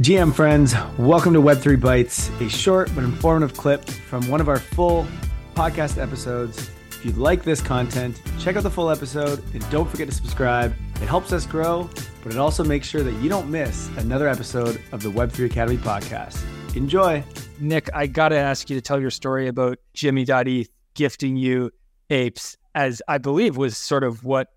GM friends, welcome to Web3 Bites, a short but informative clip from one of our full podcast episodes. If you like this content, check out the full episode and don't forget to subscribe. It helps us grow, but it also makes sure that you don't miss another episode of the Web3 Academy podcast. Enjoy. Nick, I got to ask you to tell your story about Jimmy.eth gifting you apes, as I believe was sort of what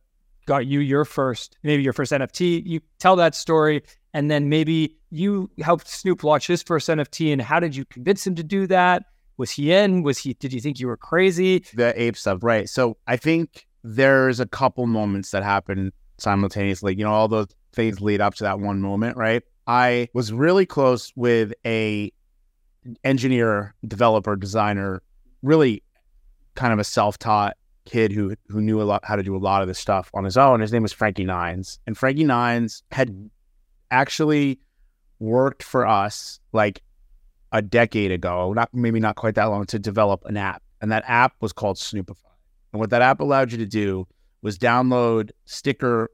got you your first, maybe your first NFT. You tell that story and then maybe you helped Snoop launch his first NFT. And how did you convince him to do that? Was he in? Was he? Did you think you were crazy? The ape stuff, right? So I think there's a couple moments that happen simultaneously. You know, all those things lead up to that one moment, right? I was really close with a engineer, developer, designer, really kind of a self-taught kid who who knew a lot how to do a lot of this stuff on his own. His name was Frankie Nines, and Frankie Nines had actually worked for us like a decade ago, not maybe not quite that long, to develop an app. And that app was called Snoopify. And what that app allowed you to do was download sticker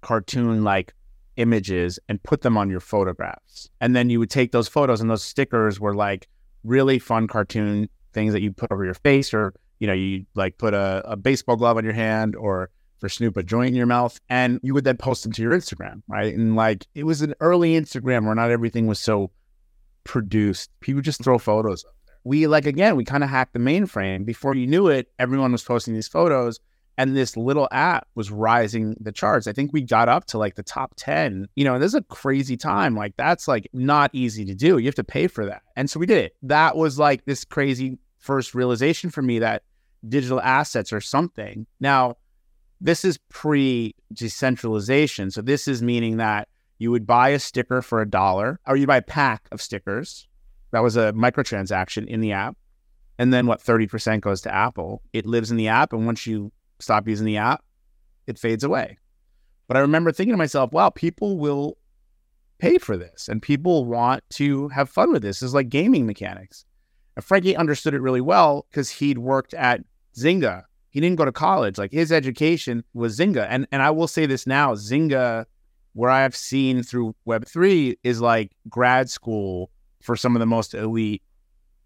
cartoon like images and put them on your photographs. And then you would take those photos and those stickers were like really fun cartoon things that you put over your face or, you know, you like put a, a baseball glove on your hand or for Snoop a joint in your mouth, and you would then post them to your Instagram, right? And like it was an early Instagram where not everything was so produced. People just throw photos up. We like again, we kind of hacked the mainframe. Before you knew it, everyone was posting these photos. And this little app was rising the charts. I think we got up to like the top 10. You know, this is a crazy time. Like, that's like not easy to do. You have to pay for that. And so we did it. That was like this crazy first realization for me that digital assets or something. Now, this is pre decentralization. So this is meaning that you would buy a sticker for a dollar or you buy a pack of stickers. That was a microtransaction in the app. And then what 30% goes to Apple. It lives in the app. And once you stop using the app, it fades away. But I remember thinking to myself, wow, people will pay for this and people want to have fun with this. It's like gaming mechanics. And Frankie understood it really well because he'd worked at Zynga he didn't go to college. Like his education was Zynga. And and I will say this now, Zynga, where I have seen through Web three, is like grad school for some of the most elite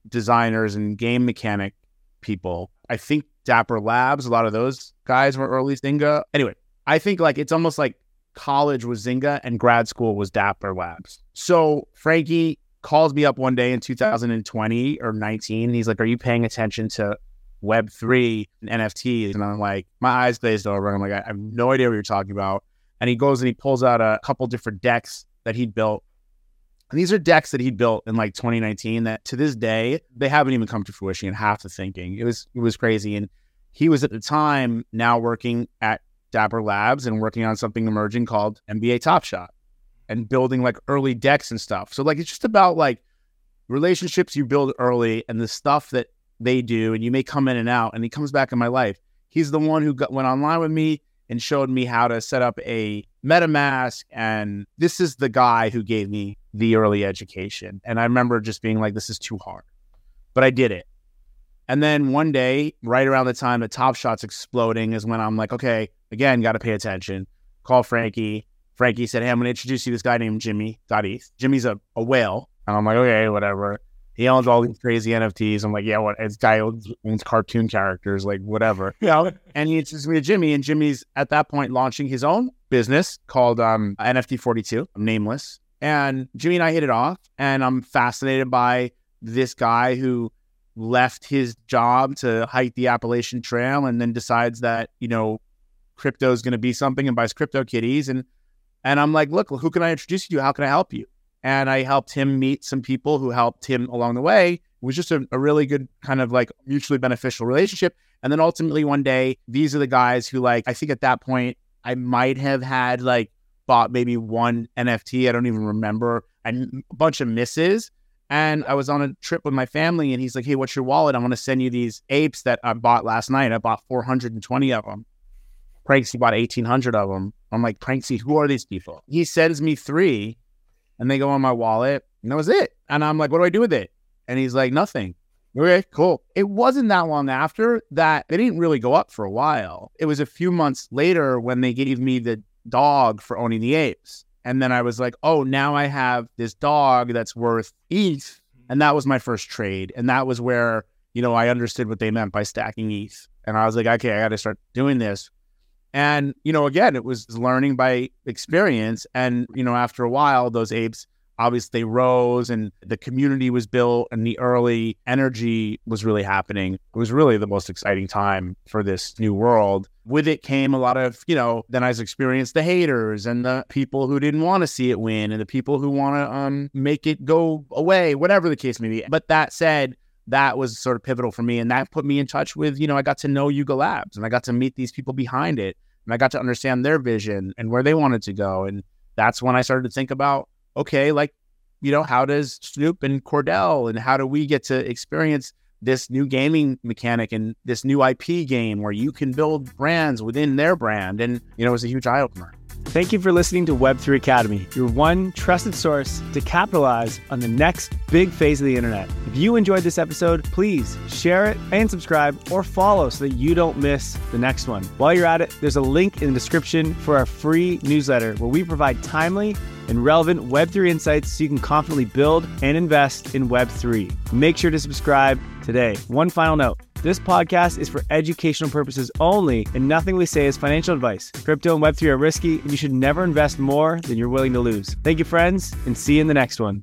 designers and game mechanic people. I think Dapper Labs, a lot of those guys were early Zynga. Anyway, I think like it's almost like college was Zynga and grad school was Dapper Labs. So Frankie calls me up one day in 2020 or 19. He's like, Are you paying attention to Web3 and NFTs. And I'm like, my eyes glazed over. I'm like, I have no idea what you're talking about. And he goes and he pulls out a couple different decks that he'd built. And these are decks that he'd built in like 2019 that to this day, they haven't even come to fruition in half the thinking. It was, it was crazy. And he was at the time now working at Dapper Labs and working on something emerging called NBA Top Shot and building like early decks and stuff. So like, it's just about like relationships you build early and the stuff that they do, and you may come in and out. And he comes back in my life. He's the one who got, went online with me and showed me how to set up a MetaMask. And this is the guy who gave me the early education. And I remember just being like, this is too hard. But I did it. And then one day, right around the time that Top Shot's exploding, is when I'm like, okay, again, got to pay attention. Call Frankie. Frankie said, hey, I'm going to introduce you to this guy named Jimmy Eth. Jimmy's a, a whale. And I'm like, okay, whatever. He owns all these crazy NFTs. I'm like, yeah, what? This guy owns, cartoon characters, like whatever. Yeah. and he introduced me to Jimmy, and Jimmy's at that point launching his own business called um, NFT 42, nameless. And Jimmy and I hit it off, and I'm fascinated by this guy who left his job to hike the Appalachian Trail and then decides that, you know, crypto is going to be something and buys crypto kitties. And and I'm like, look, who can I introduce you to? How can I help you? And I helped him meet some people who helped him along the way. It was just a, a, really good kind of like mutually beneficial relationship. And then ultimately one day, these are the guys who like I think at that point I might have had like bought maybe one NFT. I don't even remember. And a bunch of misses. And I was on a trip with my family, and he's like, "Hey, what's your wallet? I want to send you these apes that I bought last night. I bought 420 of them. Pranksy bought 1,800 of them. I'm like, Pranksy, who are these people? He sends me three, and they go on my wallet, and that was it. And I'm like, what do I do with it? And he's like, nothing. Okay, cool. It wasn't that long after that they didn't really go up for a while. It was a few months later when they gave me the dog for owning the apes. And then I was like, oh, now I have this dog that's worth ETH. And that was my first trade. And that was where, you know, I understood what they meant by stacking ETH. And I was like, okay, I got to start doing this. And, you know, again, it was learning by experience. And, you know, after a while, those apes obviously rose and the community was built and the early energy was really happening. It was really the most exciting time for this new world. With it came a lot of, you know, then I experienced the haters and the people who didn't want to see it win and the people who want to um, make it go away, whatever the case may be. But that said, that was sort of pivotal for me. And that put me in touch with, you know, I got to know Yuga Labs and I got to meet these people behind it and I got to understand their vision and where they wanted to go. And that's when I started to think about okay, like, you know, how does Snoop and Cordell and how do we get to experience this new gaming mechanic and this new IP game where you can build brands within their brand? And, you know, it was a huge eye opener. Thank you for listening to Web3 Academy, your one trusted source to capitalize on the next big phase of the internet. If you enjoyed this episode, please share it and subscribe or follow so that you don't miss the next one. While you're at it, there's a link in the description for our free newsletter where we provide timely and relevant Web3 insights so you can confidently build and invest in Web3. Make sure to subscribe today. One final note. This podcast is for educational purposes only, and nothing we say is financial advice. Crypto and Web3 are risky, and you should never invest more than you're willing to lose. Thank you, friends, and see you in the next one.